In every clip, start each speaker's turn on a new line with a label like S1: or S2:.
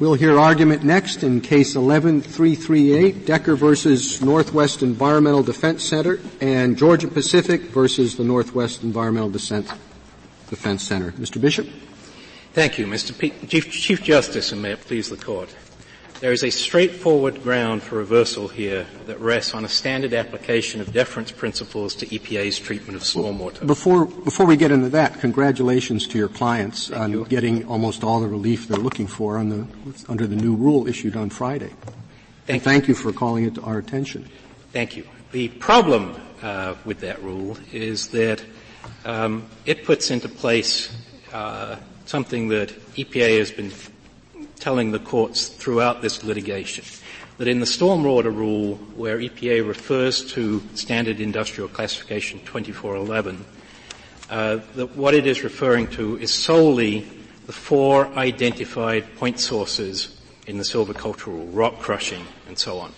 S1: We'll hear argument next in case 11338, Decker versus Northwest Environmental Defense Center and Georgia Pacific versus the Northwest Environmental Defense Center. Mr. Bishop?
S2: Thank you, Mr. P- Chief, Chief Justice, and may it please the Court. There is a straightforward ground for reversal here that rests on a standard application of deference principles to EPA's treatment of stormwater.
S1: Before, before we get into that, congratulations to your clients
S2: Thank
S1: on
S2: you.
S1: getting almost all the relief they're looking for the, under the new rule issued on Friday.
S2: Thank
S1: and thank you for calling it to our attention.
S2: Thank you. The problem uh, with that rule is that um, it puts into place uh, something that EPA has been telling the courts throughout this litigation that in the stormwater rule where EPA refers to standard industrial classification 2411, uh, that what it is referring to is solely the four identified point sources in the silviculture rule, rock crushing and so on.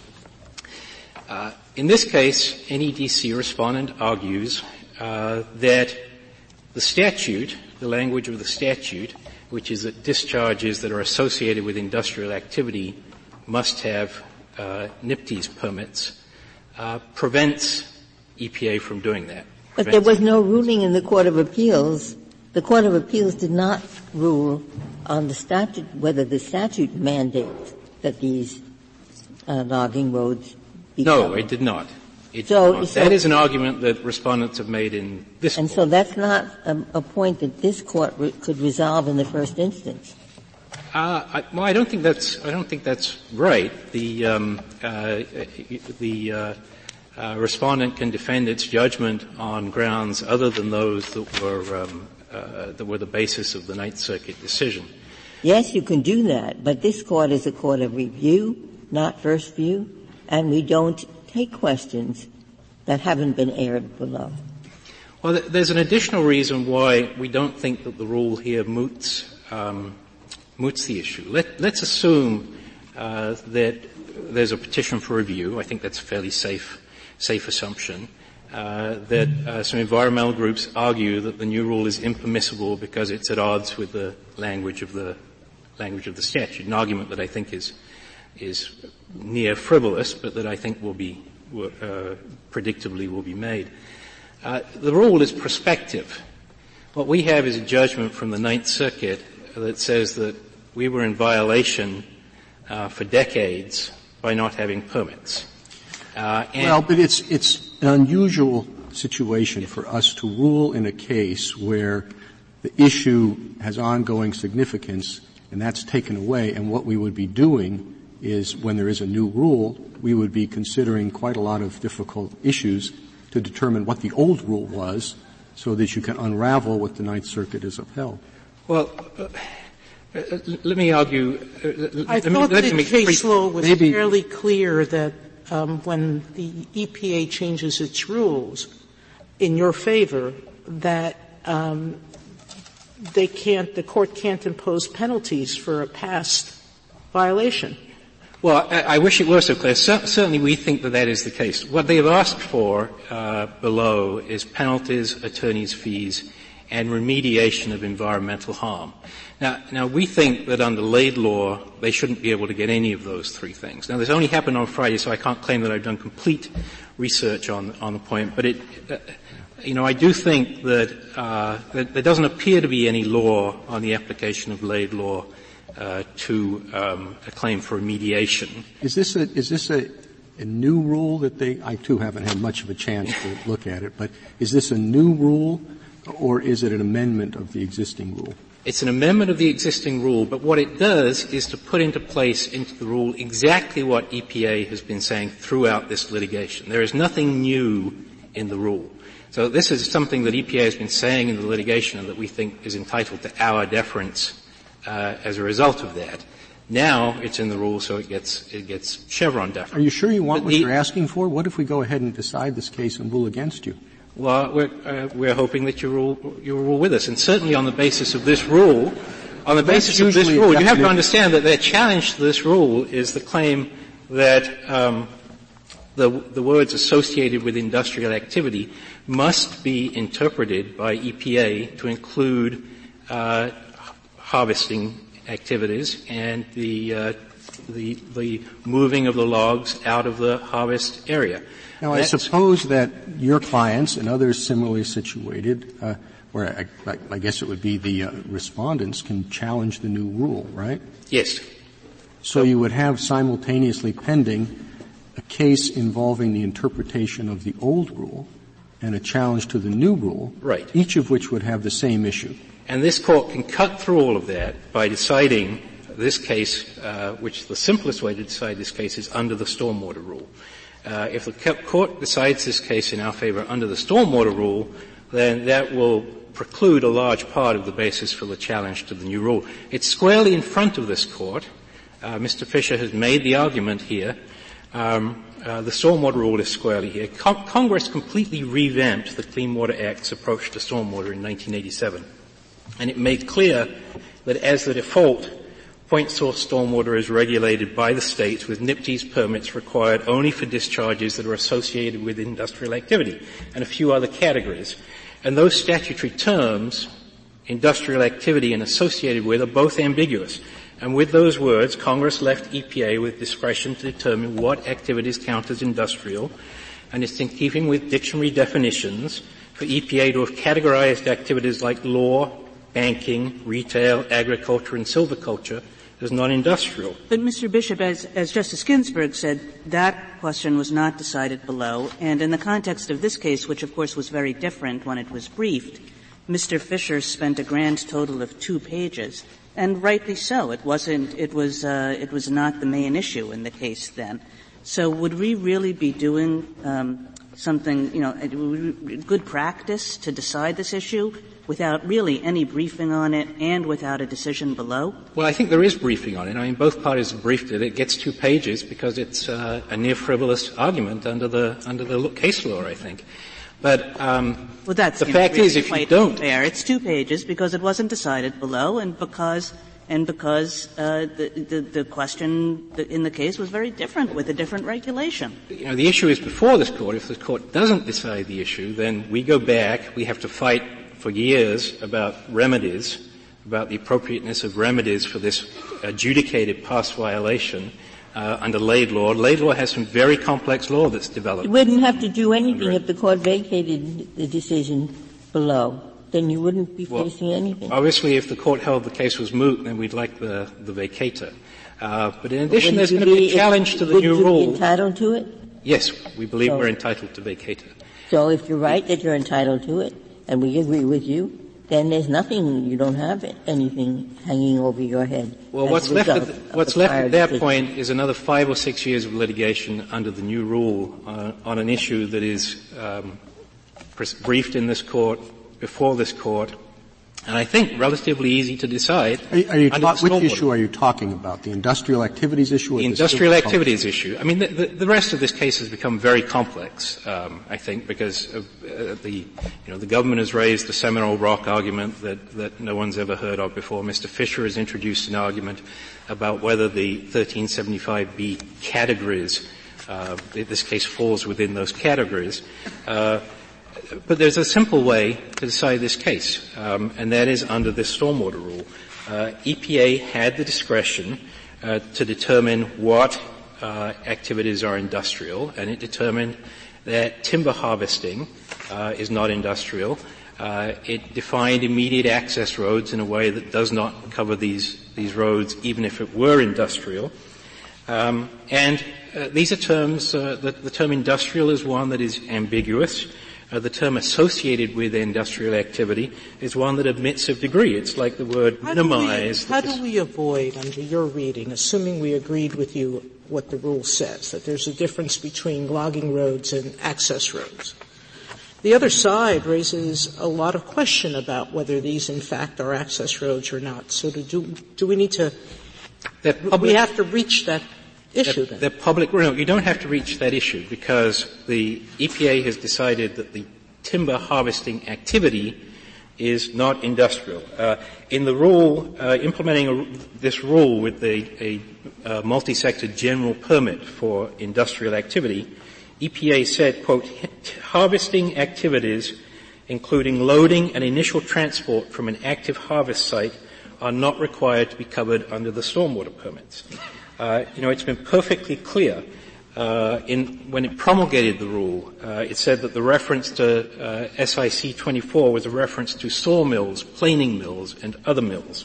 S2: Uh, in this case, NEDC respondent argues uh, that the statute, the language of the statute, which is that discharges that are associated with industrial activity must have uh, NPDES permits, uh, prevents EPA from doing that.
S3: But there was no ruling in the Court of Appeals. The Court of Appeals did not rule on the statute, whether the statute mandates that these uh, logging roads be
S2: No,
S3: covered.
S2: it did not. It
S3: So- so-
S2: that is an argument that respondents have made in this
S3: And
S2: court.
S3: so that's not a, a point that this court re- could resolve in the first instance.
S2: Uh, I, well, I don't think that's I don't think that's right. The um, uh, the uh, uh, respondent can defend its judgment on grounds other than those that were um, uh, that were the basis of the Ninth Circuit decision.
S3: Yes, you can do that, but this court is a court of review, not first view, and we don't take questions that haven't been aired below.
S2: Well, there's an additional reason why we don't think that the rule here moots um, moots the issue. Let, us assume uh, that there's a petition for review. I think that's a fairly safe safe assumption. Uh, that uh, some environmental groups argue that the new rule is impermissible because it's at odds with the language of the language of the statute. An argument that I think is is near frivolous, but that I think will be uh, predictably will be made. Uh, the rule is prospective. What we have is a judgment from the Ninth Circuit that says that we were in violation uh, for decades by not having permits.
S1: Uh, well, but it's it's an unusual situation for us to rule in a case where the issue has ongoing significance and that's taken away and what we would be doing is when there is a new rule, we would be considering quite a lot of difficult issues to determine what the old rule was so that you can unravel what the Ninth Circuit has upheld.
S2: Well, uh, uh, let me argue.
S4: Uh, I thought me, the case law was maybe. fairly clear that um, when the EPA changes its rules in your favor, that um, they can't, the court can't impose penalties for a past violation.
S2: Well, I, I wish it were so clear. Certainly we think that that is the case. What they have asked for uh, below is penalties, attorneys' fees, and remediation of environmental harm. Now, now we think that under Laidlaw, they shouldn't be able to get any of those three things. Now, this only happened on Friday, so I can't claim that I've done complete research on, on the point, but it, uh, you know, I do think that, uh, that there doesn't appear to be any law on the application of Laidlaw uh, to um, a claim for mediation.
S1: Is this a is this a, a new rule that they? I too haven't had much of a chance to look at it, but is this a new rule, or is it an amendment of the existing rule?
S2: It's an amendment of the existing rule, but what it does is to put into place into the rule exactly what EPA has been saying throughout this litigation. There is nothing new in the rule. So this is something that EPA has been saying in the litigation and that we think is entitled to our deference uh, as a result of that. Now it's in the rule, so it gets it gets Chevron deference.
S1: Are you sure you want but what the, you're asking for? What if we go ahead and decide this case and rule against you?
S2: Well, we're, uh, we're hoping that you rule you rule with us, and certainly on the basis of this rule, on the basis of this rule, you have to understand that their challenge to this rule is the claim that um, the, the words associated with industrial activity must be interpreted by EPA to include uh, harvesting activities and the, uh, the, the moving of the logs out of the harvest area.
S1: Now, That's I suppose that your clients and others similarly situated, uh, where I, I, guess it would be the uh, respondents, can challenge the new rule, right?
S2: Yes.
S1: So you would have simultaneously pending a case involving the interpretation of the old rule and a challenge to the new rule,
S2: right.
S1: each of which would have the same issue.
S2: And this court can cut through all of that by deciding this case, uh, which the simplest way to decide this case is under the stormwater rule. Uh, if the court decides this case in our favor under the stormwater rule, then that will preclude a large part of the basis for the challenge to the new rule. It's squarely in front of this court. Uh, Mr. Fisher has made the argument here. Um, uh, the stormwater rule is squarely here. Con- Congress completely revamped the Clean Water Act's approach to stormwater in 1987, and it made clear that as the default, Point source stormwater is regulated by the states with NPDES permits required only for discharges that are associated with industrial activity and a few other categories. And those statutory terms, industrial activity and associated with, are both ambiguous. And with those words, Congress left EPA with discretion to determine what activities count as industrial, and it's in keeping with dictionary definitions for EPA to have categorized activities like law, banking, retail, agriculture, and silviculture is non-industrial.
S5: But Mr. Bishop, as, as Justice Ginsburg said, that question was not decided below, and in the context of this case, which of course was very different when it was briefed, Mr. Fisher spent a grand total of two pages, and rightly so. It wasn't. It was. Uh, it was not the main issue in the case then. So, would we really be doing um, something, you know, good practice to decide this issue without really any briefing on it and without a decision below?
S2: Well, I think there is briefing on it. I mean, both parties have briefed it. It gets two pages because it's uh, a near frivolous argument under the under the case law. I think. But um,
S5: well, that's
S2: the fact
S5: really
S2: is, if you don't,
S5: fair. It's two pages because it wasn't decided below, and because and because uh, the, the, the, question in the case was very different with a different regulation.
S2: You know, the issue is before this court. If the court doesn't decide the issue, then we go back. We have to fight for years about remedies, about the appropriateness of remedies for this adjudicated past violation. Uh, under Laidlaw. Laidlaw has some very complex law that's developed.
S3: You wouldn't have to do anything if the court vacated the decision below then you wouldn't be well, facing anything.
S2: Obviously, if the court held the case was moot, then we'd like the, the vacatur. Uh, but in addition, there's going to be a challenge to the
S3: new
S2: you
S3: rule. entitled to it?
S2: Yes, we believe so, we're entitled to vacatur.
S3: So if you're right that you're entitled to it, and we agree with you, then there's nothing, you don't have anything hanging over your head.
S2: Well, what's left, at, the, what's left at that decision. point is another five or six years of litigation under the new rule uh, on an issue that is um, briefed in this court, before this court, and I think relatively easy to decide.
S1: Are, are you ta- which issue are you talking about? The industrial activities issue?
S2: the industrial activities issue. I mean, the, the, the, rest of this case has become very complex. Um, I think because of, uh, the you know the government has raised the Seminole Rock argument that that no one's ever heard of before. Mr. Fisher has introduced an argument about whether the 1375b categories. Uh, this case falls within those categories. Uh, but there's a simple way to decide this case, um, and that is under the stormwater rule. Uh, EPA had the discretion uh, to determine what uh, activities are industrial, and it determined that timber harvesting uh, is not industrial. Uh, it defined immediate access roads in a way that does not cover these these roads, even if it were industrial. Um, and uh, these are terms. The, the term industrial is one that is ambiguous uh, the term associated with industrial activity is one that admits of degree. It's like the word how minimize.
S4: Do we, how do we avoid, under your reading, assuming we agreed with you what the rule says, that there's a difference between logging roads and access roads? The other side raises a lot of question about whether these in fact are access roads or not. So do, do we need to, we have to reach that issue
S2: the, the public, no, you don't have to reach that issue because the EPA has decided that the timber harvesting activity is not industrial. Uh, in the rule, uh, implementing a, this rule with a, a, a multi-sector general permit for industrial activity, EPA said, quote, harvesting activities including loading and initial transport from an active harvest site are not required to be covered under the stormwater permits. Uh, you know, it's been perfectly clear uh, in, when it promulgated the rule, uh, it said that the reference to uh, SIC 24 was a reference to sawmills, planing mills, and other mills.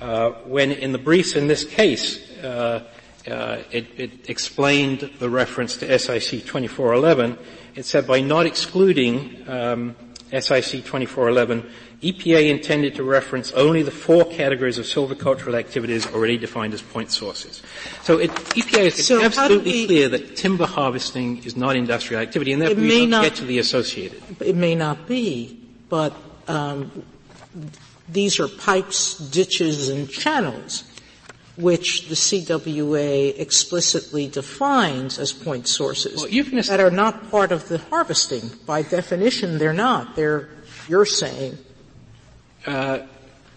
S2: Uh, when in the briefs in this case, uh, it, it, explained the reference to SIC 2411, it said by not excluding um, SIC 2411, EPA intended to reference only the four categories of silvicultural activities already defined as point sources. So it, EPA is so absolutely we, clear that timber harvesting is not industrial activity, and that we don't not, get to the associated.
S4: It may not be, but um, these are pipes, ditches, and channels which the CWA explicitly defines as point sources well, that are not part of the harvesting. By definition, they're not. They're, you're saying, uh,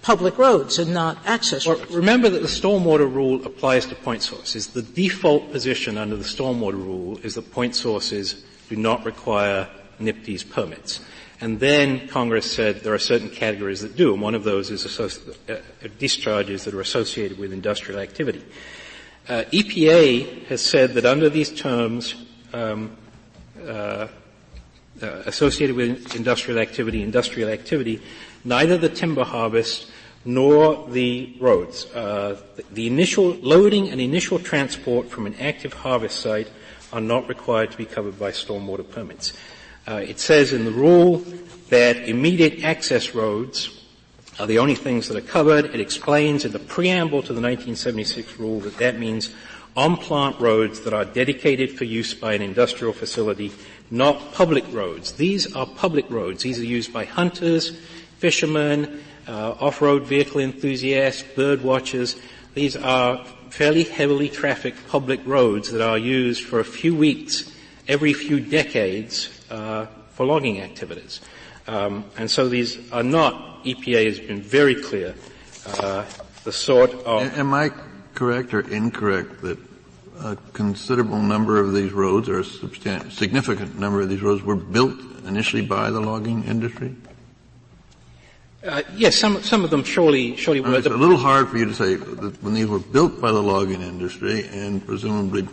S4: public roads and not access
S2: well, roads. Remember that the stormwater rule applies to point sources. The default position under the stormwater rule is that point sources do not require NPDES permits. And then Congress said there are certain categories that do, and one of those is associ- uh, discharges that are associated with industrial activity. Uh, EPA has said that under these terms, um, uh, uh, associated with industrial activity, industrial activity, neither the timber harvest nor the roads. Uh, the, initial loading and initial transport from an active harvest site are not required to be covered by stormwater permits. Uh, it says in the rule that immediate access roads are the only things that are covered. It explains in the preamble to the 1976 rule that that means on-plant roads that are dedicated for use by an industrial facility, not public roads. These are public roads. These are used by hunters, fishermen, uh, off-road vehicle enthusiasts, bird watchers. These are fairly heavily trafficked public roads that are used for a few weeks every few decades uh, for logging activities. Um, and so these are not, EPA has been very clear, uh, the sort of...
S6: Am I correct or incorrect that a considerable number of these roads, or a significant number of these roads, were built initially by the logging industry?
S2: Uh, yes, some some of them surely surely were.
S6: It's a little hard for you to say that when these were built by the logging industry and presumably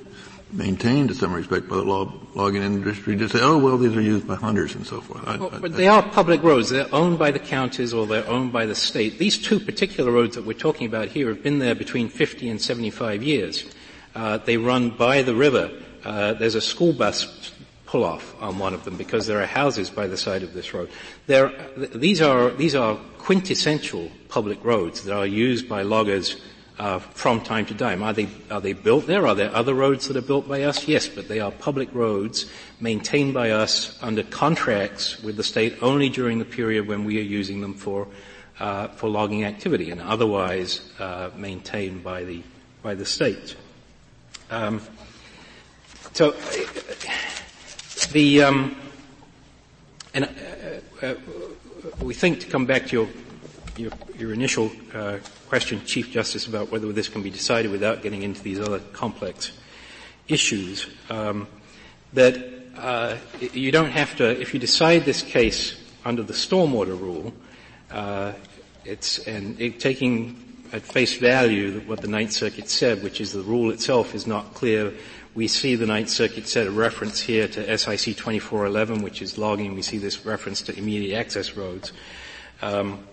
S6: maintained to some respect by the log, logging industry to say, oh, well, these are used by hunters and so forth. I,
S2: well, I, but they are public roads. They're owned by the counties or they're owned by the state. These two particular roads that we're talking about here have been there between 50 and 75 years. Uh, they run by the river. Uh, there's a school bus pull off on one of them because there are houses by the side of this road. There, these are these are quintessential public roads that are used by loggers uh, from time to time. Are they, are they built there? Are there other roads that are built by us? Yes, but they are public roads maintained by us under contracts with the state only during the period when we are using them for, uh, for logging activity and otherwise uh, maintained by the, by the state. Um, so the um, and uh, uh, we think to come back to your your, your initial uh, question, Chief Justice, about whether this can be decided without getting into these other complex issues, um, that uh, you don't have to, if you decide this case under the stormwater rule, uh, it's and it, taking at face value what the Ninth Circuit said, which is the rule itself is not clear. We see the Ninth Circuit said a reference here to SIC 2411, which is logging. We see this reference to immediate access roads. Um,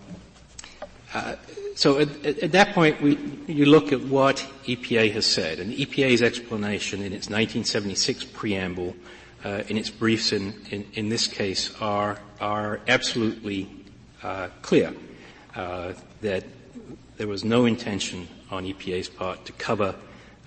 S2: uh, so at, at, that point, we, you look at what EPA has said, and EPA's explanation in its 1976 preamble, uh, in its briefs in, in, in, this case, are are absolutely uh, clear uh, that there was no intention on EPA's part to cover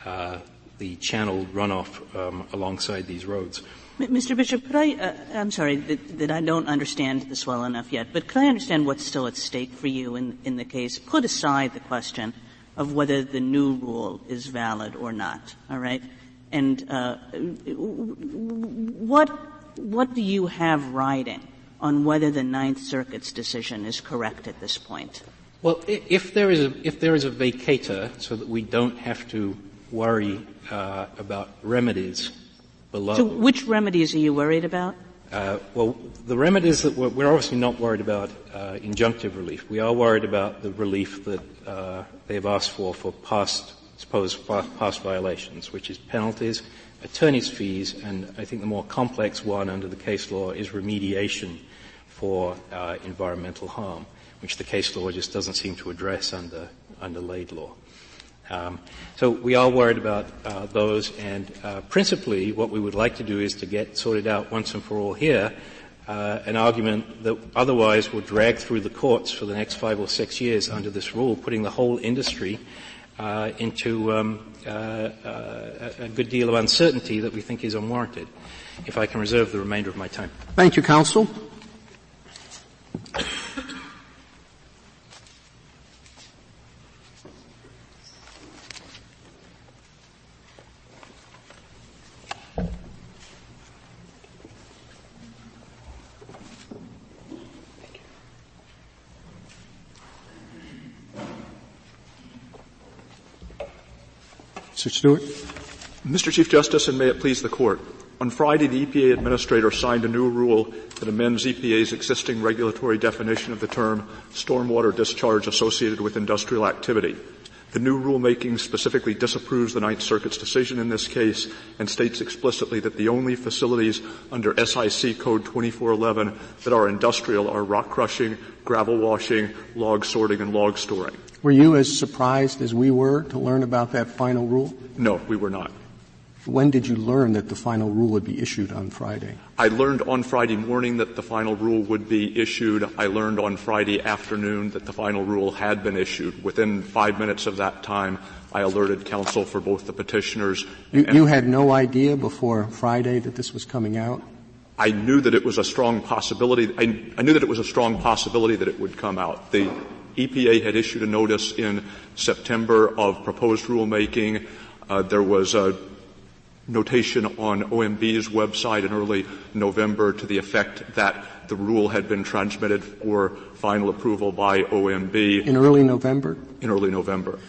S2: uh, the channel runoff um, alongside these roads.
S5: Mr. Bishop, could I, uh, I'm sorry that, that, I don't understand this well enough yet, but could I understand what's still at stake for you in, in the case? Put aside the question of whether the new rule is valid or not, all right? And uh, what, what do you have riding on whether the Ninth Circuit's decision is correct at this point?
S2: Well, if there is a, if there is a vacatur so that we don't have to worry uh, about remedies below.
S5: So which remedies are you worried about?
S2: Uh, well, the remedies that we're, we're, obviously not worried about uh, injunctive relief. We are worried about the relief that uh, they've asked for for past, supposed past violations, which is penalties, attorneys' fees, and I think the more complex one under the case law is remediation for uh, environmental harm, which the case law just doesn't seem to address under under Laidlaw. Um, so we are worried about uh, those, and uh, principally, what we would like to do is to get sorted out once and for all here uh, an argument that otherwise will drag through the courts for the next five or six years under this rule, putting the whole industry uh, into um, uh, uh, a good deal of uncertainty that we think is unwarranted. If I can reserve the remainder of my time.
S1: Thank you, counsel. Mr. Stewart.
S7: Mr. Chief Justice, and may it please the Court. On Friday, the EPA administrator signed a new rule that amends EPA's existing regulatory definition of the term stormwater discharge associated with industrial activity. The new rulemaking specifically disapproves the Ninth Circuit's decision in this case and states explicitly that the only facilities under SIC Code 2411 that are industrial are rock crushing, gravel washing, log sorting, and log storing.
S1: Were you as surprised as we were to learn about that final rule?
S7: No, we were not.
S1: When did you learn that the final rule would be issued on Friday?
S7: I learned on Friday morning that the final rule would be issued. I learned on Friday afternoon that the final rule had been issued. Within five minutes of that time, I alerted counsel for both the petitioners.
S1: You, you had no idea before Friday that this was coming out?
S7: I knew that it was a strong possibility. I, I knew that it was a strong possibility that it would come out. The EPA had issued a notice in September of proposed rulemaking. Uh, there was a notation on OMB's website in early November to the effect that the rule had been transmitted for final approval by OMB.
S1: In early November?
S7: In early November.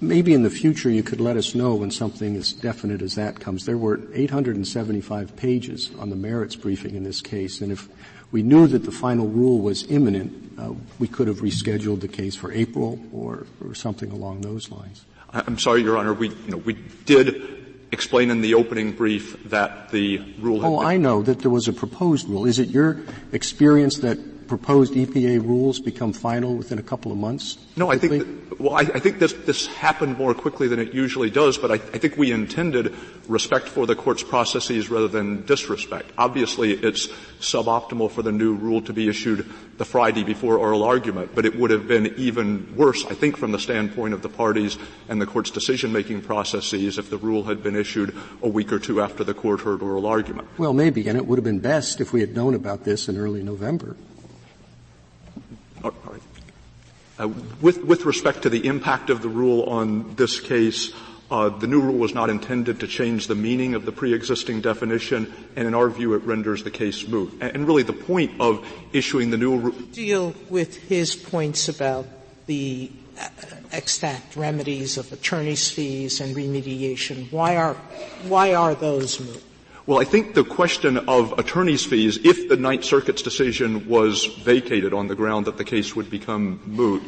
S1: Maybe in the future you could let us know when something as definite as that comes. There were 875 pages on the merits briefing in this case, and if we knew that the final rule was imminent, uh, we could have rescheduled the case for April or, or something along those lines.
S7: I'm sorry, Your Honor. We, you know, we did explain in the opening brief that the rule.
S1: oh,
S7: been-
S1: I know that there was a proposed rule. Is it your experience that proposed EPA rules become final within a couple of months?
S7: No, I think, that, well, I, I, think this, this happened more quickly than it usually does, but I, I, think we intended respect for the court's processes rather than disrespect. Obviously, it's suboptimal for the new rule to be issued the Friday before oral argument, but it would have been even worse, I think, from the standpoint of the parties and the court's decision-making processes if the rule had been issued a week or two after the court heard oral argument.
S1: Well, maybe, and it would have been best if we had known about this in early November.
S7: Uh, with, with, respect to the impact of the rule on this case, uh, the new rule was not intended to change the meaning of the pre-existing definition, and in our view, it renders the case moot. And, and really, the point of issuing the new rule
S4: deal with his points about the uh, extant remedies of attorneys' fees and remediation. Why are why are those moot?
S7: Well, I think the question of attorney's fees, if the Ninth Circuit's decision was vacated on the ground that the case would become moot,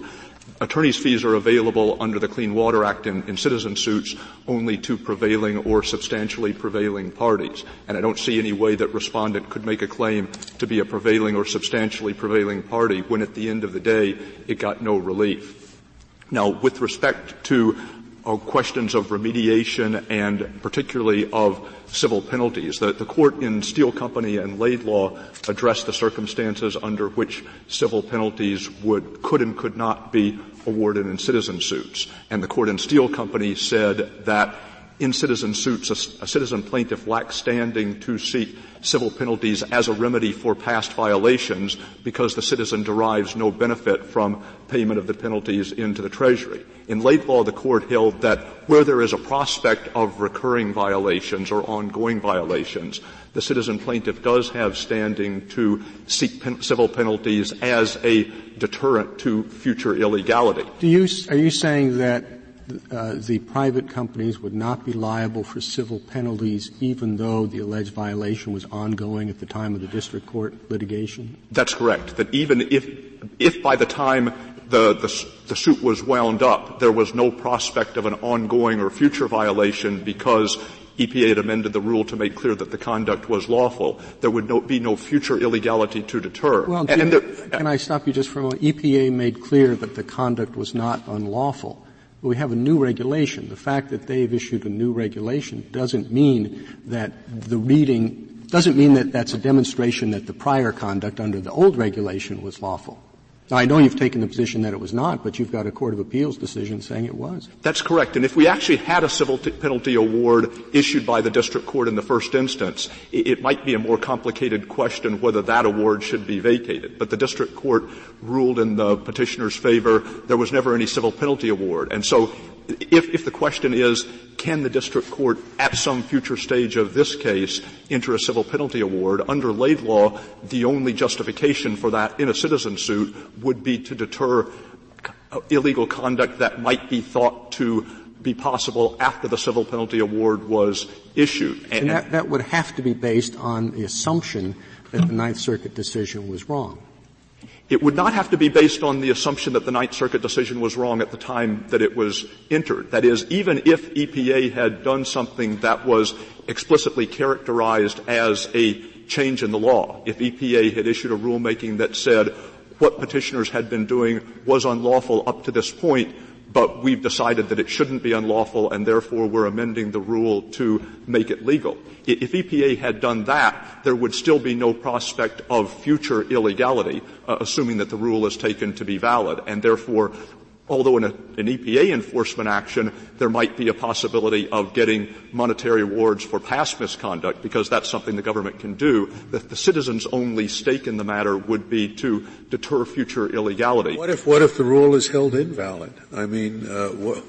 S7: attorney's fees are available under the Clean Water Act in, in, citizen suits only to prevailing or substantially prevailing parties. And I don't see any way that respondent could make a claim to be a prevailing or substantially prevailing party when at the end of the day it got no relief. Now, with respect to questions of remediation and particularly of civil penalties. The, the court in Steel Company and Laidlaw addressed the circumstances under which civil penalties would, could and could not be awarded in citizen suits. And the court in Steel Company said that in citizen suits, a, a, citizen plaintiff lacks standing to seek civil penalties as a remedy for past violations because the citizen derives no benefit from payment of the penalties into the Treasury. In Laidlaw, the court held that where there is a prospect of recurring violations or ongoing violations, the citizen plaintiff does have standing to seek pen- civil penalties as a deterrent to future illegality.
S1: Do you, are you saying that uh, the private companies would not be liable for civil penalties even though the alleged violation was ongoing at the time of the district court litigation?
S7: That's correct. That even if, if by the time the, the, the suit was wound up, there was no prospect of an ongoing or future violation because EPA had amended the rule to make clear that the conduct was lawful. There would no, be no future illegality to deter.
S1: Well, and, and there, can I stop you just for a moment? EPA made clear that the conduct was not unlawful. We have a new regulation. The fact that they've issued a new regulation doesn't mean that the reading doesn't mean that that's a demonstration that the prior conduct under the old regulation was lawful. Now, I know you've taken the position that it was not, but you've got a Court of Appeals decision saying it was.
S7: That's correct. And if we actually had a civil t- penalty award issued by the district court in the first instance, it, it might be a more complicated question whether that award should be vacated. But the district court ruled in the petitioner's favor. There was never any civil penalty award. And so if, if the question is, can the district court at some future stage of this case enter a civil penalty award, under Laidlaw, the only justification for that in a citizen suit would be to deter illegal conduct that might be thought to be possible after the civil penalty award was issued.
S1: And, and that, that would have to be based on the assumption that the Ninth Circuit decision was wrong.
S7: It would not have to be based on the assumption that the Ninth Circuit decision was wrong at the time that it was entered. That is, even if EPA had done something that was explicitly characterized as a change in the law, if EPA had issued a rulemaking that said what petitioners had been doing was unlawful up to this point, but we've decided that it shouldn't be unlawful and therefore we're amending the rule to make it legal. If EPA had done that, there would still be no prospect of future illegality, uh, assuming that the rule is taken to be valid, and therefore although in a, an EPA enforcement action, there might be a possibility of getting monetary awards for past misconduct, because that's something the government can do, that the citizens' only stake in the matter would be to deter future illegality.
S8: What if, what if the rule is held invalid? I mean, uh, what,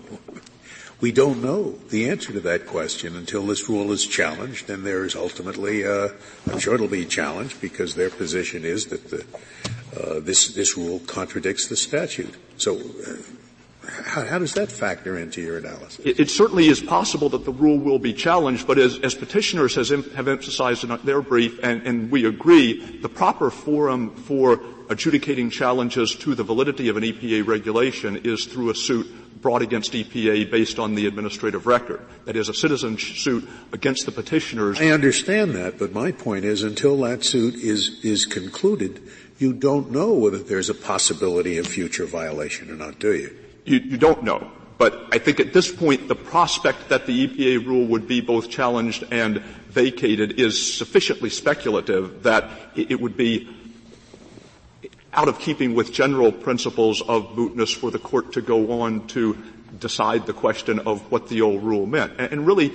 S8: we don't know the answer to that question until this rule is challenged, and there is ultimately, uh, I'm sure it'll be challenged because their position is that the, uh, this this rule contradicts the statute. So. Uh, how, how, does that factor into your analysis?
S7: It, it, certainly is possible that the rule will be challenged, but as, as petitioners has, have emphasized in their brief, and, and we agree, the proper forum for adjudicating challenges to the validity of an EPA regulation is through a suit brought against EPA based on the administrative record. That is, a citizen suit against the petitioners.
S8: I understand that, but my point is until that suit is, is concluded, you don't know whether there's a possibility of future violation or not, do you?
S7: You, you don't know. But I think at this point, the prospect that the EPA rule would be both challenged and vacated is sufficiently speculative that it would be out of keeping with general principles of mootness for the court to go on to decide the question of what the old rule meant. And really,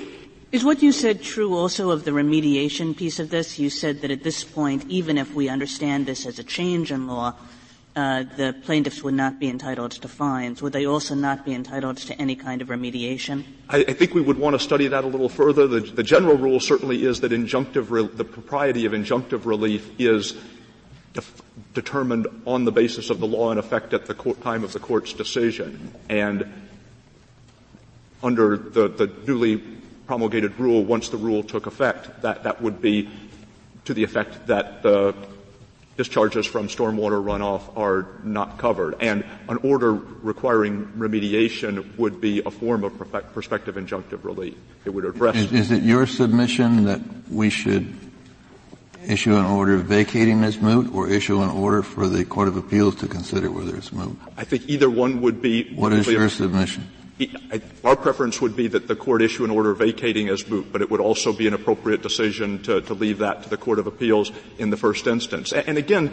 S5: is what you said true also of the remediation piece of this? You said that at this point, even if we understand this as a change in law, uh, the plaintiffs would not be entitled to fines. Would they also not be entitled to any kind of remediation?
S7: I, I think we would want to study that a little further. The, the general rule certainly is that injunctive, re- the propriety of injunctive relief is def- determined on the basis of the law in effect at the court, time of the court's decision. And under the, the newly promulgated rule, once the rule took effect, that, that would be to the effect that the discharges from stormwater runoff are not covered. And an order requiring remediation would be a form of prospective injunctive relief. It would address.
S6: Is, is it your submission that we should issue an order vacating this moot or issue an order for the Court of Appeals to consider whether it's moot?
S7: I think either one would be.
S6: What is your submission?
S7: Our preference would be that the court issue an order vacating as moot, but it would also be an appropriate decision to, to leave that to the Court of Appeals in the first instance. And again,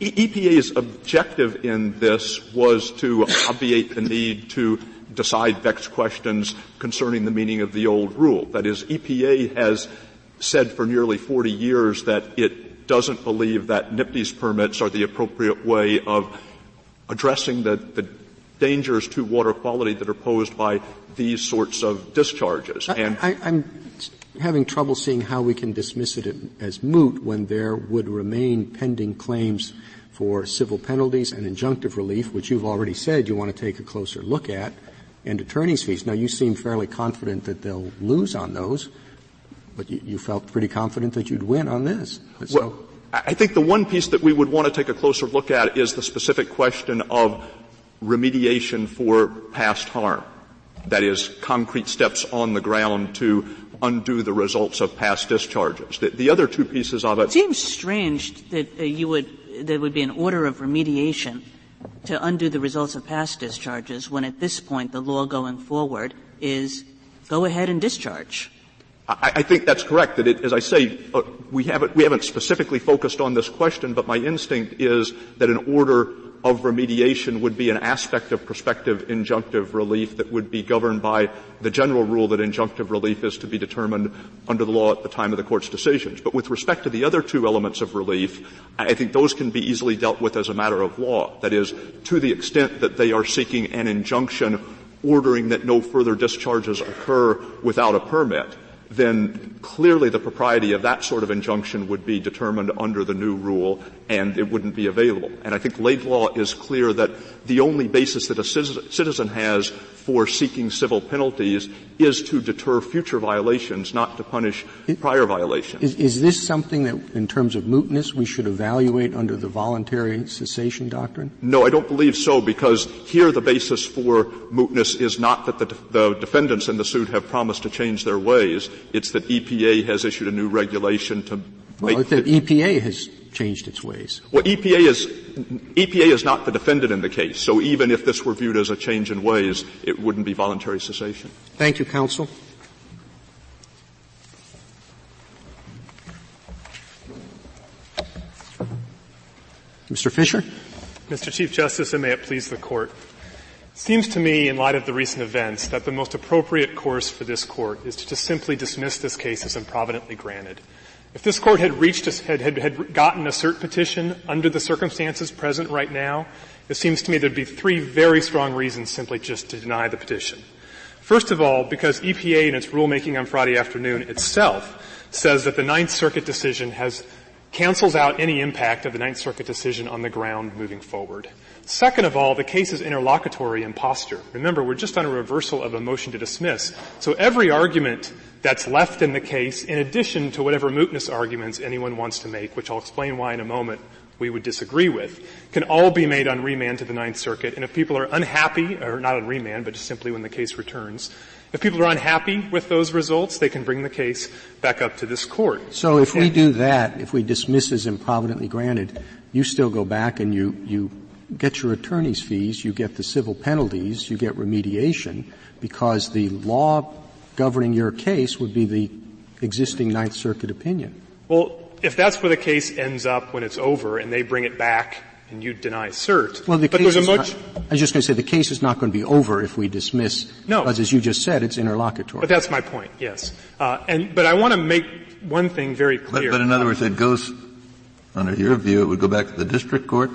S7: EPA's objective in this was to obviate the need to decide vexed questions concerning the meaning of the old rule. That is, EPA has said for nearly 40 years that it doesn't believe that NPDES permits are the appropriate way of addressing the, the dangers to water quality that are posed by these sorts of discharges.
S1: And I, am having trouble seeing how we can dismiss it as moot when there would remain pending claims for civil penalties and injunctive relief, which you've already said you want to take a closer look at. and attorney's fees. Now, you seem fairly confident that they'll lose on those, but you, you felt pretty confident that you'd win on this.
S7: So, well, I think the one piece that we would want to take a closer look at is the specific question of remediation for past harm. That is, concrete steps on the ground to undo the results of past discharges. The, the other two pieces of it,
S5: it seems strange that uh, you would there would be an order of remediation to undo the results of past discharges when at this point the law going forward is go ahead and discharge.
S7: I, think that's correct. That it, as I say, uh, we haven't we haven't specifically focused on this question, but my instinct is that an order of remediation would be an aspect of prospective injunctive relief that would be governed by the general rule that injunctive relief is to be determined under the law at the time of the court's decisions. But with respect to the other two elements of relief, I think those can be easily dealt with as a matter of law. That is, to the extent that they are seeking an injunction ordering that no further discharges occur without a permit then clearly the propriety of that sort of injunction would be determined under the new rule and it wouldn't be available. And I think law is clear that the only basis that a citizen has for seeking civil penalties is to deter future violations, not to punish prior violations.
S1: Is, is, this something that, in terms of mootness, we should evaluate under the voluntary cessation doctrine?
S7: No, I don't believe so, because here the basis for mootness is not that the, the defendants in the suit have promised to change their ways. It's that EPA has issued a new regulation to
S1: well,
S7: make.
S1: That EPA has changed its ways.
S7: Well, EPA is, EPA is not the defendant in the case, so even if this were viewed as a change in ways, it wouldn't be voluntary cessation.
S1: Thank you, counsel. Mr. Fisher?
S9: Mr. Chief Justice, and may it please the Court. It seems to me, in light of the recent events, that the most appropriate course for this Court is to just simply dismiss this case as improvidently granted. If this court had reached, had, had, had gotten a cert petition under the circumstances present right now, it seems to me there'd be three very strong reasons simply just to deny the petition. First of all, because EPA in its rulemaking on Friday afternoon itself says that the Ninth Circuit decision has cancels out any impact of the Ninth Circuit decision on the ground moving forward. Second of all, the case is interlocutory in posture. Remember, we're just on a reversal of a motion to dismiss. So every argument that's left in the case, in addition to whatever mootness arguments anyone wants to make, which I'll explain why in a moment we would disagree with, can all be made on remand to the Ninth Circuit. And if people are unhappy, or not on remand, but just simply when the case returns, if people are unhappy with those results, they can bring the case back up to this court.
S1: So if and we do that, if we dismiss as improvidently granted, you still go back and you, you get your attorney's fees, you get the civil penalties, you get remediation, because the law governing your case would be the existing Ninth Circuit opinion.
S9: Well, if that's where the case ends up when it's over and they bring it back and you deny cert.
S1: Well, the
S9: but
S1: case
S9: there's
S1: a
S9: much.
S1: Not, I was just going to say the case is not going to be over if we dismiss.
S9: No.
S1: Because as you just said, it's interlocutory.
S9: But that's my point. Yes. Uh, and but I want to make one thing very clear.
S6: But, but in other words, it goes under your view, it would go back to the district court.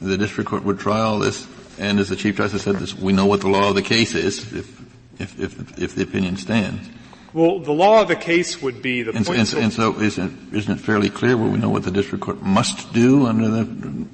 S6: The district court would try all this, and as the chief justice said, this, we know what the law of the case is. If if, if, if the opinion stands.
S9: Well, the law of the case would be the
S6: and,
S9: point.
S6: And, and so, isn't, isn't it fairly clear where we know what the district court must do under the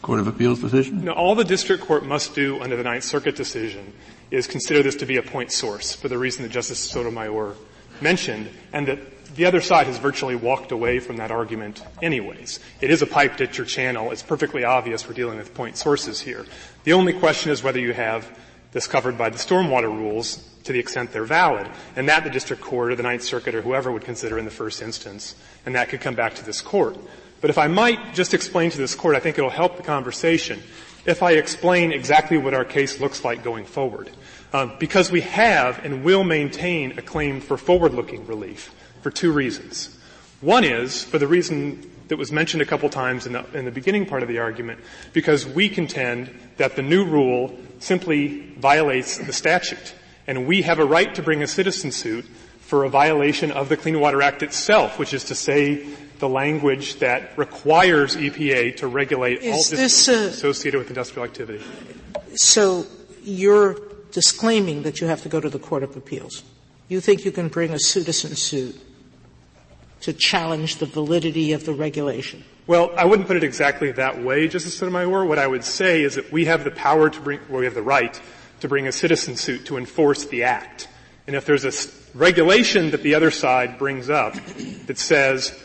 S6: Court of Appeals decision?
S9: No, all the district court must do under the Ninth Circuit decision is consider this to be a point source for the reason that Justice Sotomayor mentioned, and that the other side has virtually walked away from that argument anyways. It is a pipe your channel. It's perfectly obvious we're dealing with point sources here. The only question is whether you have that's covered by the stormwater rules to the extent they're valid. And that the district court or the Ninth Circuit or whoever would consider in the first instance. And that could come back to this court. But if I might just explain to this court, I think it'll help the conversation if I explain exactly what our case looks like going forward. Um, because we have and will maintain a claim for forward-looking relief for two reasons. One is for the reason that was mentioned a couple times in the, in the beginning part of the argument, because we contend that the new rule simply violates the statute. And we have a right to bring a citizen suit for a violation of the Clean Water Act itself, which is to say the language that requires EPA to regulate
S4: is
S9: all
S4: this, uh,
S9: associated with industrial activity.
S4: So you're disclaiming that you have to go to the Court of Appeals. You think you can bring a citizen suit to challenge the validity of the regulation?
S9: Well, I wouldn't put it exactly that way, Justice Sotomayor. What I would say is that we have the power to bring, well, we have the right to bring a citizen suit to enforce the act. And if there's a regulation that the other side brings up that says,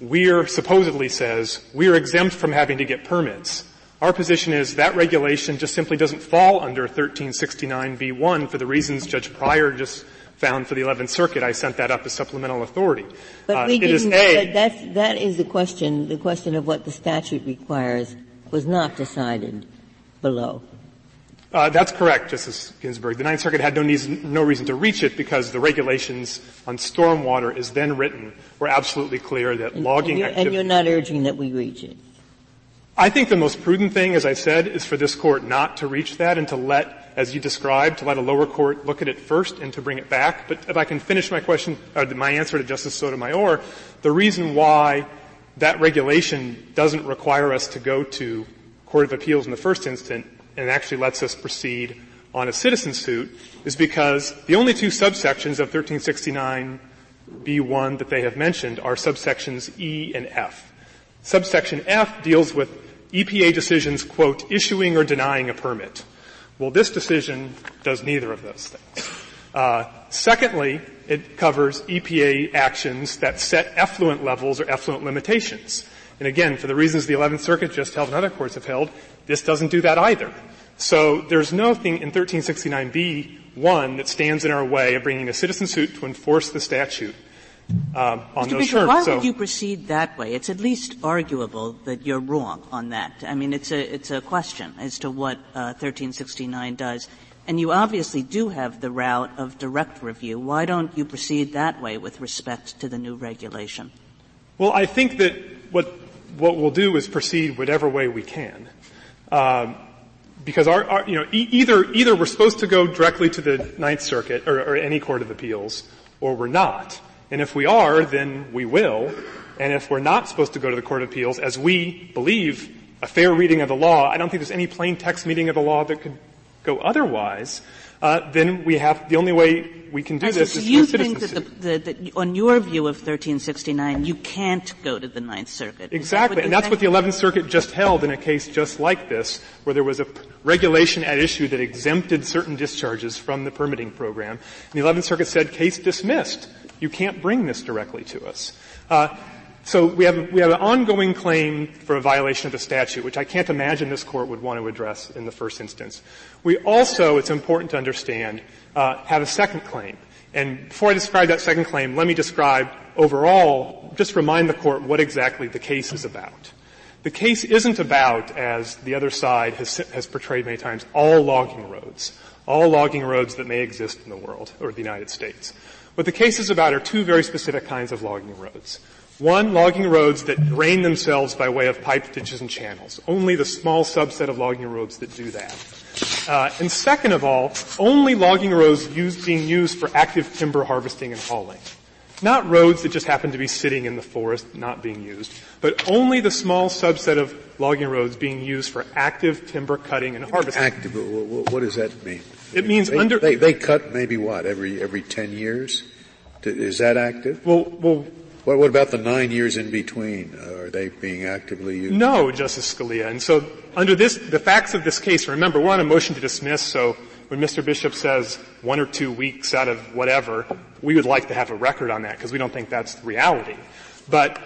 S9: we're, supposedly says, we're exempt from having to get permits, our position is that regulation just simply doesn't fall under 1369b1 for the reasons Judge Pryor just found for the 11th Circuit. I sent that up as supplemental authority.
S3: But uh, we didn't, a, that's, that is the question, the question of what the statute requires was not decided below.
S9: Uh, that's correct, Justice Ginsburg. The Ninth Circuit had no, no, reason to reach it because the regulations on stormwater is then written were absolutely clear that
S3: and,
S9: logging
S3: and you're, and you're not urging that we reach it.
S9: I think the most prudent thing, as I said, is for this court not to reach that and to let, as you described, to let a lower court look at it first and to bring it back. But if I can finish my question, or my answer to Justice Sotomayor, the reason why that regulation doesn't require us to go to Court of Appeals in the first instant and actually lets us proceed on a citizen suit is because the only two subsections of 1369b1 that they have mentioned are subsections E and F. Subsection F deals with EPA decisions, quote, issuing or denying a permit. Well, this decision does neither of those things. Uh, secondly, it covers EPA actions that set effluent levels or effluent limitations. And again, for the reasons the 11th Circuit just held and other courts have held, this doesn't do that either. So there's nothing in 1369b1 that stands in our way of bringing a citizen suit to enforce the statute um, on
S5: Mr.
S9: those
S5: Bishop,
S9: terms.
S5: Why
S9: so,
S5: would you proceed that way? It's at least arguable that you're wrong on that. I mean, it's a it's a question as to what uh, 1369 does, and you obviously do have the route of direct review. Why don't you proceed that way with respect to the new regulation?
S9: Well, I think that what what we'll do is proceed whatever way we can. Um, because our, our, you know, e- either either we're supposed to go directly to the Ninth Circuit or, or any court of appeals, or we're not. And if we are, then we will. And if we're not supposed to go to the Court of Appeals, as we believe a fair reading of the law, I don't think there's any plain text meaning of the law that could go otherwise, uh, then we have, the only way we can do
S5: I
S9: this
S5: so
S9: is
S5: you
S9: think
S5: that, the, the, that, on your view of 1369, you can't go to the Ninth Circuit.
S9: Exactly,
S5: that
S9: and that's
S5: think?
S9: what the Eleventh Circuit just held in a case just like this, where there was a regulation at issue that exempted certain discharges from the permitting program. And the Eleventh Circuit said, "Case dismissed. You can't bring this directly to us." Uh, so we have, we have an ongoing claim for a violation of the statute, which I can't imagine this court would want to address in the first instance. We also, it's important to understand, uh, have a second claim. And before I describe that second claim, let me describe overall, just remind the court what exactly the case is about. The case isn't about, as the other side has, has portrayed many times, all logging roads, all logging roads that may exist in the world or the United States. What the case is about are two very specific kinds of logging roads. One, logging roads that drain themselves by way of pipe ditches and channels. Only the small subset of logging roads that do that. Uh, and second of all, only logging roads used, being used for active timber harvesting and hauling. Not roads that just happen to be sitting in the forest, not being used, but only the small subset of logging roads being used for active timber cutting and harvesting.
S8: Active, what does that mean?
S9: It means
S8: they,
S9: under.
S8: They, they, cut maybe what every every ten years. Is that active?
S9: Well, well.
S8: What, what about the nine years in between? Uh, are they being actively used?
S9: No, Justice Scalia. And so, under this, the facts of this case. Remember, we're on a motion to dismiss. So, when Mr. Bishop says one or two weeks out of whatever, we would like to have a record on that because we don't think that's the reality. But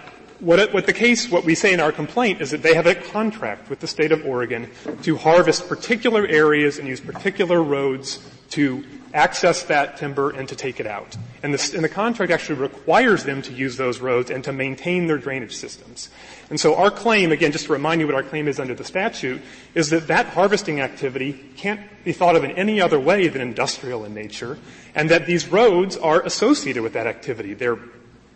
S9: what, what, the case, what we say in our complaint is that they have a contract with the state of Oregon to harvest particular areas and use particular roads to access that timber and to take it out. And and the contract actually requires them to use those roads and to maintain their drainage systems. And so our claim, again, just to remind you what our claim is under the statute, is that that harvesting activity can't be thought of in any other way than industrial in nature, and that these roads are associated with that activity. They're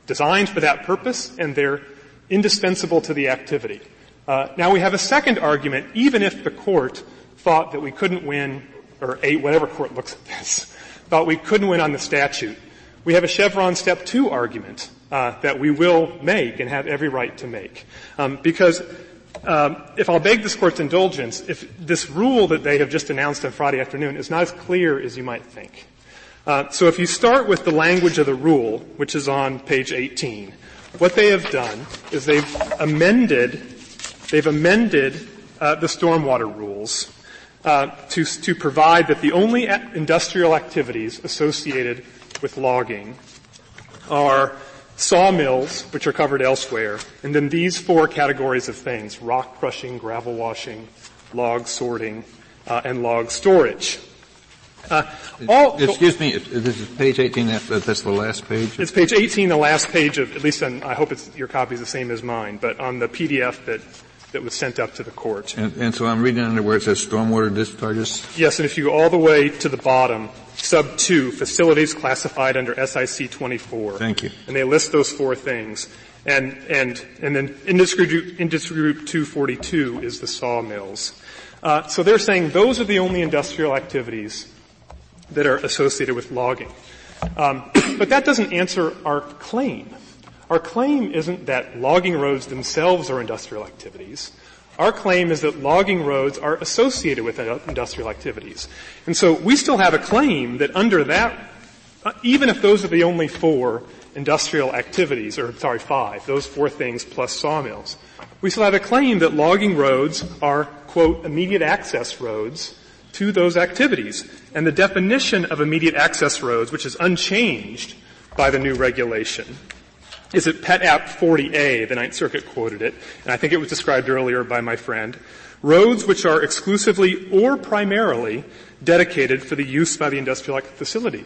S9: designed for that purpose, and they're indispensable to the activity. Uh, now we have a second argument, even if the court thought that we couldn't win, or whatever court looks at this, thought we couldn't win on the statute. We have a Chevron step two argument uh, that we will make and have every right to make, um, because um, if I'll beg this court's indulgence, if this rule that they have just announced on Friday afternoon is not as clear as you might think. Uh, so if you start with the language of the rule, which is on page 18, what they have done is they've amended, they've amended uh, the stormwater rules. Uh, to, to provide that the only industrial activities associated with logging are sawmills, which are covered elsewhere, and then these four categories of things, rock crushing, gravel washing, log sorting, uh, and log storage.
S6: Uh, all, Excuse me, this is page 18, that's the last page?
S9: It's page 18, the last page of, at least on, I hope your copy is the same as mine, but on the PDF that that was sent up to the court.
S6: And, and, so I'm reading under where it says stormwater discharges?
S9: Yes, and if you go all the way to the bottom, sub 2, facilities classified under SIC 24.
S6: Thank you.
S9: And they list those four things. And, and, and then industry group, industry group 242 is the sawmills. Uh, so they're saying those are the only industrial activities that are associated with logging. Um, but that doesn't answer our claim. Our claim isn't that logging roads themselves are industrial activities. Our claim is that logging roads are associated with industrial activities. And so we still have a claim that under that, uh, even if those are the only four industrial activities, or sorry, five, those four things plus sawmills, we still have a claim that logging roads are, quote, immediate access roads to those activities. And the definition of immediate access roads, which is unchanged by the new regulation, is at Pet App 40A, the Ninth Circuit quoted it, and I think it was described earlier by my friend, roads which are exclusively or primarily dedicated for the use by the industrial facility.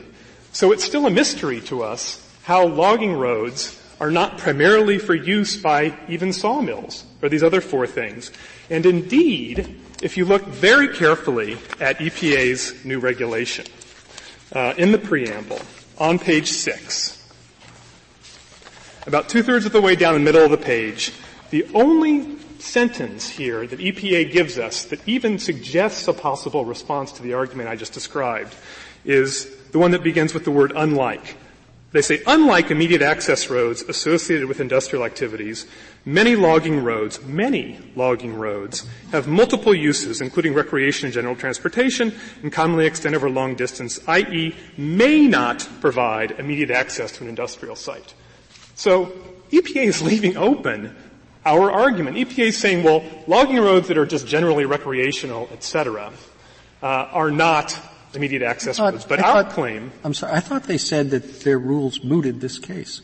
S9: So it's still a mystery to us how logging roads are not primarily for use by even sawmills or these other four things. And indeed, if you look very carefully at EPA's new regulation, uh, in the preamble, on page six, about two-thirds of the way down the middle of the page, the only sentence here that EPA gives us that even suggests a possible response to the argument I just described is the one that begins with the word unlike. They say, unlike immediate access roads associated with industrial activities, many logging roads, many logging roads, have multiple uses, including recreation and general transportation, and commonly extend over long distance, i.e., may not provide immediate access to an industrial site. So EPA is leaving open our argument. EPA is saying, well, logging roads that are just generally recreational, et cetera, uh, are not immediate access thought. But I our
S1: thought,
S9: claim.
S1: I'm sorry. I thought they said that their rules mooted this case.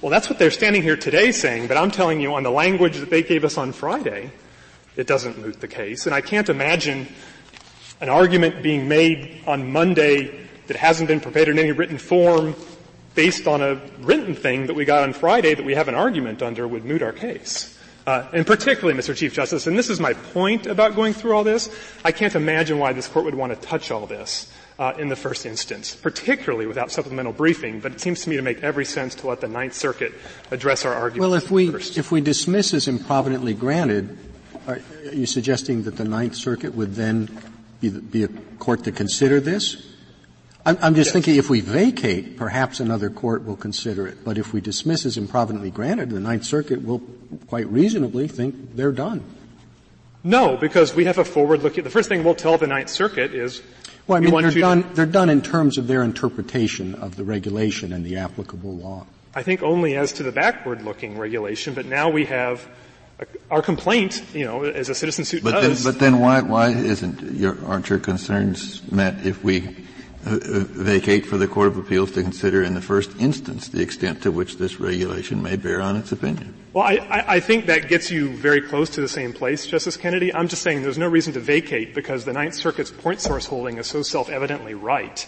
S9: Well, that's what they're standing here today saying. But I'm telling you, on the language that they gave us on Friday, it doesn't moot the case. And I can't imagine an argument being made on Monday that hasn't been prepared in any written form based on a written thing that we got on Friday that we have an argument under would moot our case. Uh, and particularly, Mr. Chief Justice, and this is my point about going through all this, I can't imagine why this court would want to touch all this uh, in the first instance, particularly without supplemental briefing. But it seems to me to make every sense to let the Ninth Circuit address our argument.
S1: Well, if we
S9: first.
S1: if we dismiss as improvidently granted, are you suggesting that the Ninth Circuit would then be, the, be a court to consider this? I'm, I'm just yes. thinking if we vacate, perhaps another court will consider it. But if we dismiss as improvidently granted, the Ninth Circuit will quite reasonably think they're done.
S9: No, because we have a forward-looking. The first thing we'll tell the Ninth Circuit is.
S1: Well, I mean, they're done. To, they're done in terms of their interpretation of the regulation and the applicable law.
S9: I think only as to the backward-looking regulation, but now we have our complaint, you know, as a citizen suit
S6: but
S9: does.
S6: Then, but then why, why isn't your, aren't your concerns met if we vacate for the Court of Appeals to consider in the first instance the extent to which this regulation may bear on its opinion.
S9: Well, I, I, think that gets you very close to the same place, Justice Kennedy. I'm just saying there's no reason to vacate because the Ninth Circuit's point source holding is so self-evidently right.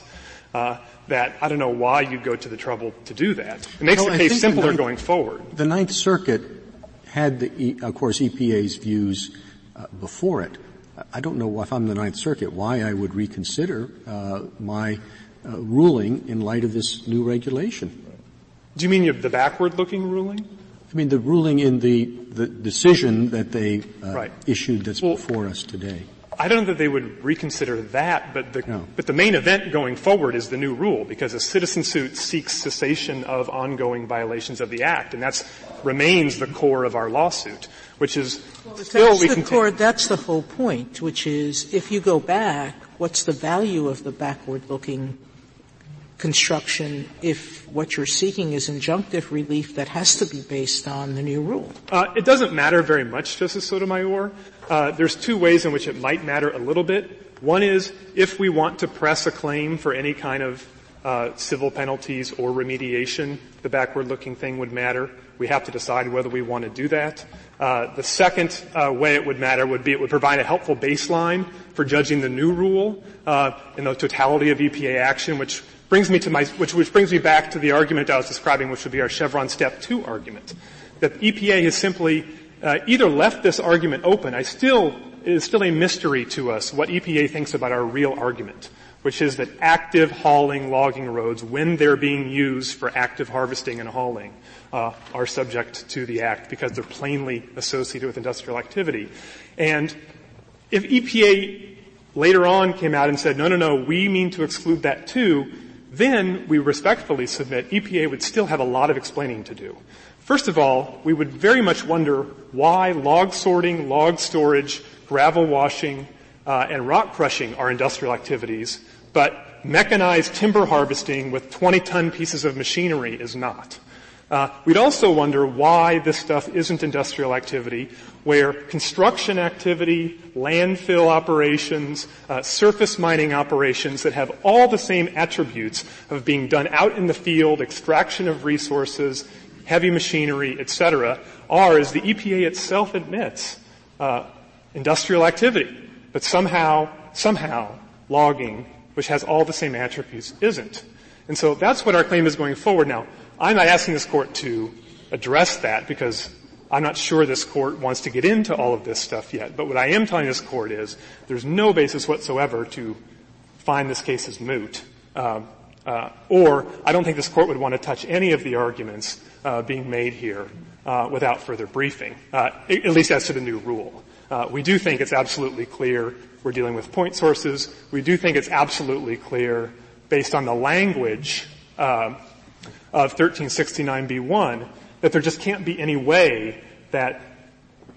S9: Uh, that I don't know why you'd go to the trouble to do that. It makes well, the case simpler the Ninth, going forward.
S1: The Ninth Circuit had, the, of course, EPA's views uh, before it. I don't know if I'm the Ninth Circuit why I would reconsider uh, my uh, ruling in light of this new regulation.
S9: Do you mean the backward-looking ruling?
S1: I mean the ruling in the the decision that they uh, right. issued that's well, before us today.
S9: I don't know that they would reconsider that, but the, no. but the main event going forward is the new rule because a citizen suit seeks cessation of ongoing violations of the Act, and that remains the core of our lawsuit, which is
S4: well,
S9: still
S4: we core, that's the whole point, which is if you go back, what's the value of the backward-looking construction if what you're seeking is injunctive relief that has to be based on the new rule?
S9: Uh, it doesn't matter very much, Justice Sotomayor. Uh, there's two ways in which it might matter a little bit. One is if we want to press a claim for any kind of uh, civil penalties or remediation, the backward-looking thing would matter. We have to decide whether we want to do that. Uh, the second uh, way it would matter would be it would provide a helpful baseline for judging the new rule uh, in the totality of EPA action, which brings me to my, which, which brings me back to the argument I was describing, which would be our Chevron step two argument, that EPA has simply uh, either left this argument open. I still it is still a mystery to us what EPA thinks about our real argument which is that active hauling logging roads, when they're being used for active harvesting and hauling, uh, are subject to the act because they're plainly associated with industrial activity. And if EPA later on came out and said, no, no, no, we mean to exclude that too, then we respectfully submit EPA would still have a lot of explaining to do. First of all, we would very much wonder why log sorting, log storage, gravel washing, uh, and rock crushing are industrial activities, but mechanized timber harvesting with 20-ton pieces of machinery is not. Uh, we'd also wonder why this stuff isn't industrial activity, where construction activity, landfill operations, uh, surface mining operations that have all the same attributes of being done out in the field, extraction of resources, heavy machinery, etc., are, as the EPA itself admits, uh, industrial activity. But somehow, somehow, logging, which has all the same attributes, isn't. And so that's what our claim is going forward. Now, I'm not asking this court to address that because I'm not sure this court wants to get into all of this stuff yet. But what I am telling this court is there's no basis whatsoever to find this case as moot. Um, uh, or I don't think this court would want to touch any of the arguments uh, being made here uh, without further briefing, uh, at least as to the new rule. Uh, we do think it's absolutely clear we're dealing with point sources. We do think it's absolutely clear, based on the language uh, of 1369b1, that there just can't be any way that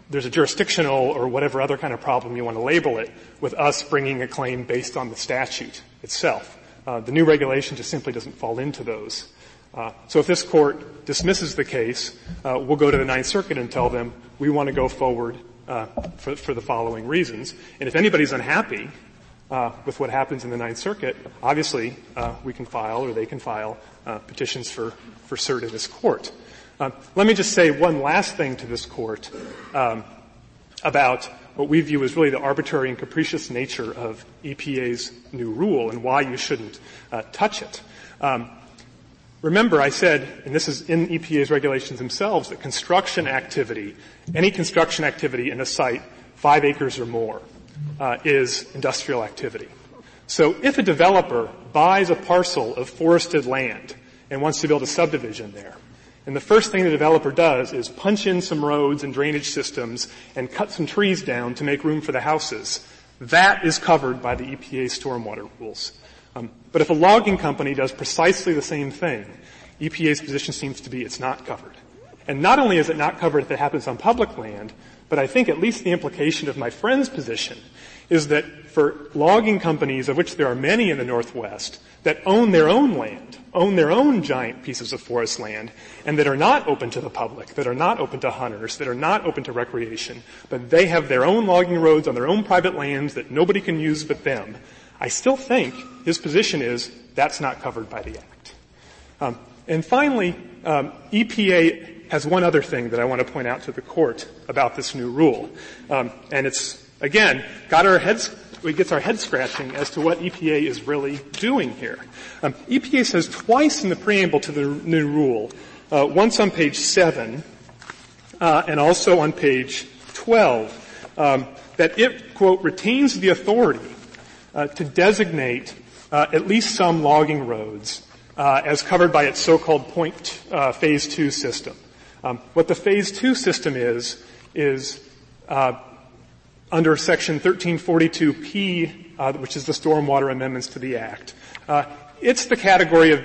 S9: there's a jurisdictional or whatever other kind of problem you want to label it with us bringing a claim based on the statute itself. Uh, the new regulation just simply doesn't fall into those. Uh, so if this court dismisses the case, uh, we'll go to the Ninth Circuit and tell them we want to go forward uh, for, for, the following reasons. And if anybody's unhappy uh, with what happens in the Ninth Circuit, obviously uh, we can file or they can file uh, petitions for, for cert in this court. Uh, let me just say one last thing to this court um, about what we view as really the arbitrary and capricious nature of EPA's new rule and why you shouldn't uh, touch it. Um, Remember, I said, and this is in EPA's regulations themselves, that construction activity, any construction activity in a site five acres or more, uh, is industrial activity. So if a developer buys a parcel of forested land and wants to build a subdivision there, and the first thing the developer does is punch in some roads and drainage systems and cut some trees down to make room for the houses, that is covered by the EPA stormwater rules. Um, but if a logging company does precisely the same thing, EPA's position seems to be it's not covered. And not only is it not covered if it happens on public land, but I think at least the implication of my friend's position is that for logging companies, of which there are many in the Northwest, that own their own land, own their own giant pieces of forest land, and that are not open to the public, that are not open to hunters, that are not open to recreation, but they have their own logging roads on their own private lands that nobody can use but them, I still think his position is that's not covered by the Act. Um, and finally, um, EPA has one other thing that I want to point out to the court about this new rule, um, and it's again got our heads. It gets our head scratching as to what EPA is really doing here. Um, EPA says twice in the preamble to the new rule, uh, once on page seven, uh, and also on page twelve, um, that it quote retains the authority uh, to designate uh, at least some logging roads uh, as covered by its so-called point uh, phase two system. Um, what the phase two system is is uh, under section 1342p, uh, which is the stormwater amendments to the act. it's the category of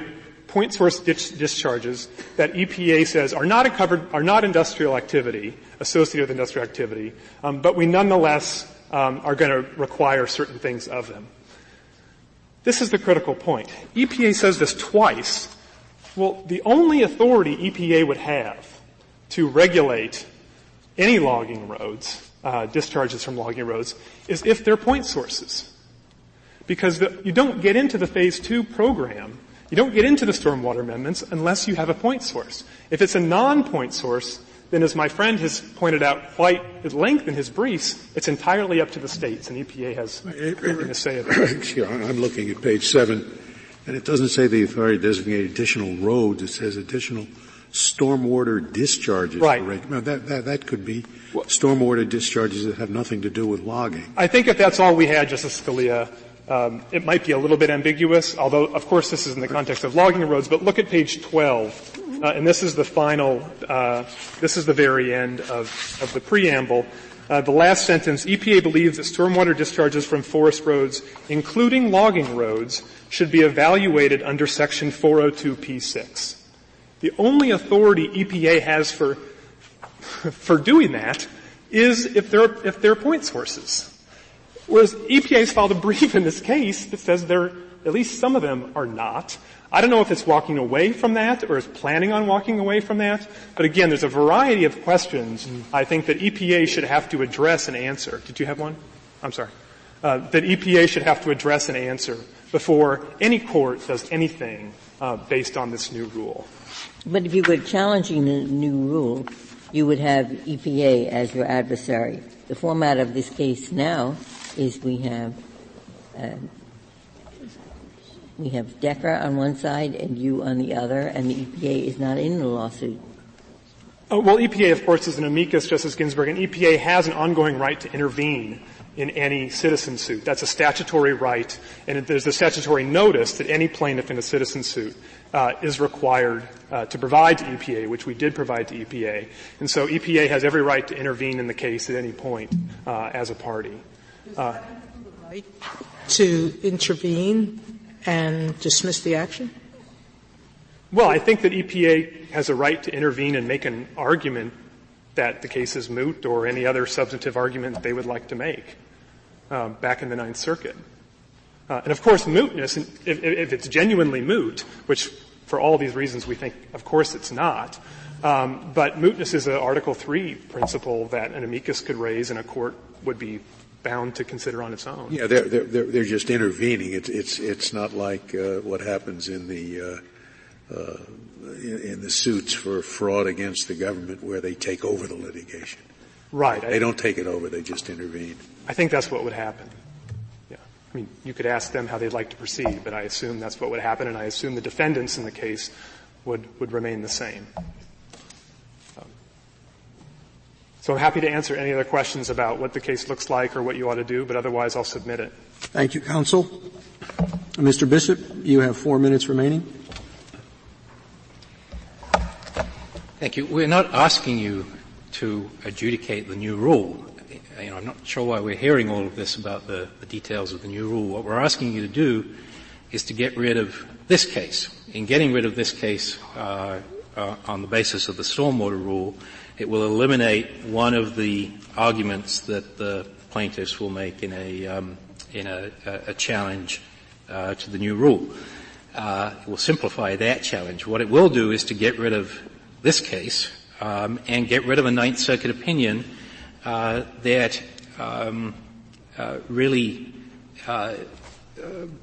S9: point source discharges that EPA says are not covered, are not industrial activity associated with industrial activity, um, but we nonetheless um, are going to require certain things of them. This is the critical point. EPA says this twice. Well, the only authority EPA would have to regulate any logging roads, uh, discharges from logging roads, is if they're point sources. Because the, you don't get into the phase two program, you don't get into the stormwater amendments unless you have a point source. If it's a non-point source, then as my friend has pointed out quite at length in his briefs, it's entirely up to the states, and EPA has nothing to say about it.
S8: I'm looking at page seven, and it doesn't say the authority designate additional roads, it says additional stormwater discharges.
S9: Right.
S8: Now that, that, that could be stormwater discharges that have nothing to do with logging.
S9: I think if that's all we had, Justice Scalia, um, it might be a little bit ambiguous, although of course this is in the context of logging roads, but look at page 12. Uh, and this is the final, uh, this is the very end of, of the preamble. Uh, the last sentence, EPA believes that stormwater discharges from forest roads, including logging roads, should be evaluated under section 402p6. The only authority EPA has for, for doing that is if they're, if they're point sources. Whereas EPA has filed a brief in this case that says they're, at least some of them are not. I don't know if it's walking away from that or is planning on walking away from that, but again, there's a variety of questions I think that EPA should have to address and answer. Did you have one? I'm sorry. Uh, that EPA should have to address and answer before any court does anything uh, based on this new rule.
S3: But if you were challenging the new rule, you would have EPA as your adversary. The format of this case now is we have uh, we have Decker on one side and you on the other, and the EPA is not in the lawsuit.
S9: Oh, well, EPA, of course, is an amicus, Justice Ginsburg, and EPA has an ongoing right to intervene in any citizen suit. That's a statutory right, and there's a statutory notice that any plaintiff in a citizen suit uh, is required uh, to provide to EPA, which we did provide to EPA. And so EPA has every right to intervene in the case at any point uh, as a party.
S4: Uh, to intervene and dismiss the action?
S9: Well, I think that EPA has a right to intervene and make an argument that the case is moot or any other substantive argument they would like to make um, back in the Ninth Circuit. Uh, and of course, mootness, if, if, it's genuinely moot, which for all these reasons we think, of course, it's not. Um, but mootness is an Article Three principle that an amicus could raise, and a court would be bound to consider on its own.
S8: Yeah, they're they're they're, just intervening. It's it's it's not like uh, what happens in the uh, uh, in, in, the suits for fraud against the government where they take over the litigation.
S9: Right.
S8: They I, don't take it over. They just intervene.
S9: I think that's what would happen. Yeah. I mean, you could ask them how they'd like to proceed, but I assume that's what would happen, and I assume the defendants in the case would would remain the same. So I'm happy to answer any other questions about what the case looks like or what you ought to do, but otherwise I'll submit it.
S1: Thank you, counsel. Mr. Bishop, you have four minutes remaining.
S2: Thank you. We're not asking you to adjudicate the new rule. You know, I'm not sure why we're hearing all of this about the, the details of the new rule. What we're asking you to do is to get rid of this case. In getting rid of this case uh, uh, on the basis of the stormwater rule, it will eliminate one of the arguments that the plaintiffs will make in a um, in a, a challenge uh, to the new rule. Uh, it will simplify that challenge. What it will do is to get rid of this case um, and get rid of a Ninth Circuit opinion uh, that um, uh, really uh,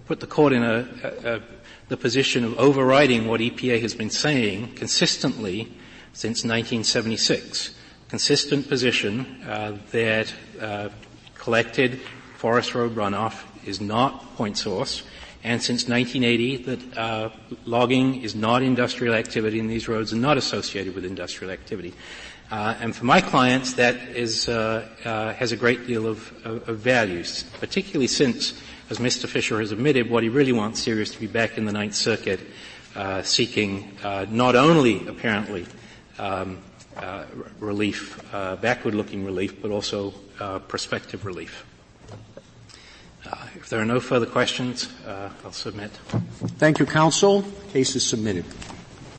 S2: put the court in a, the position of overriding what EPA has been saying consistently since 1976. Consistent position uh, that uh, collected forest road runoff is not point source, and since 1980 that uh, logging is not industrial activity and these roads are not associated with industrial activity. Uh, and for my clients, that is, uh, uh, has a great deal of, of, of values, particularly since, as Mr. Fisher has admitted, what he really wants here is to be back in the Ninth Circuit, seeking not only apparently um, uh, relief, uh, backward-looking relief, but also uh, prospective relief. Uh, if there are no further questions, uh, I'll submit.
S1: Thank you, counsel. Case is submitted.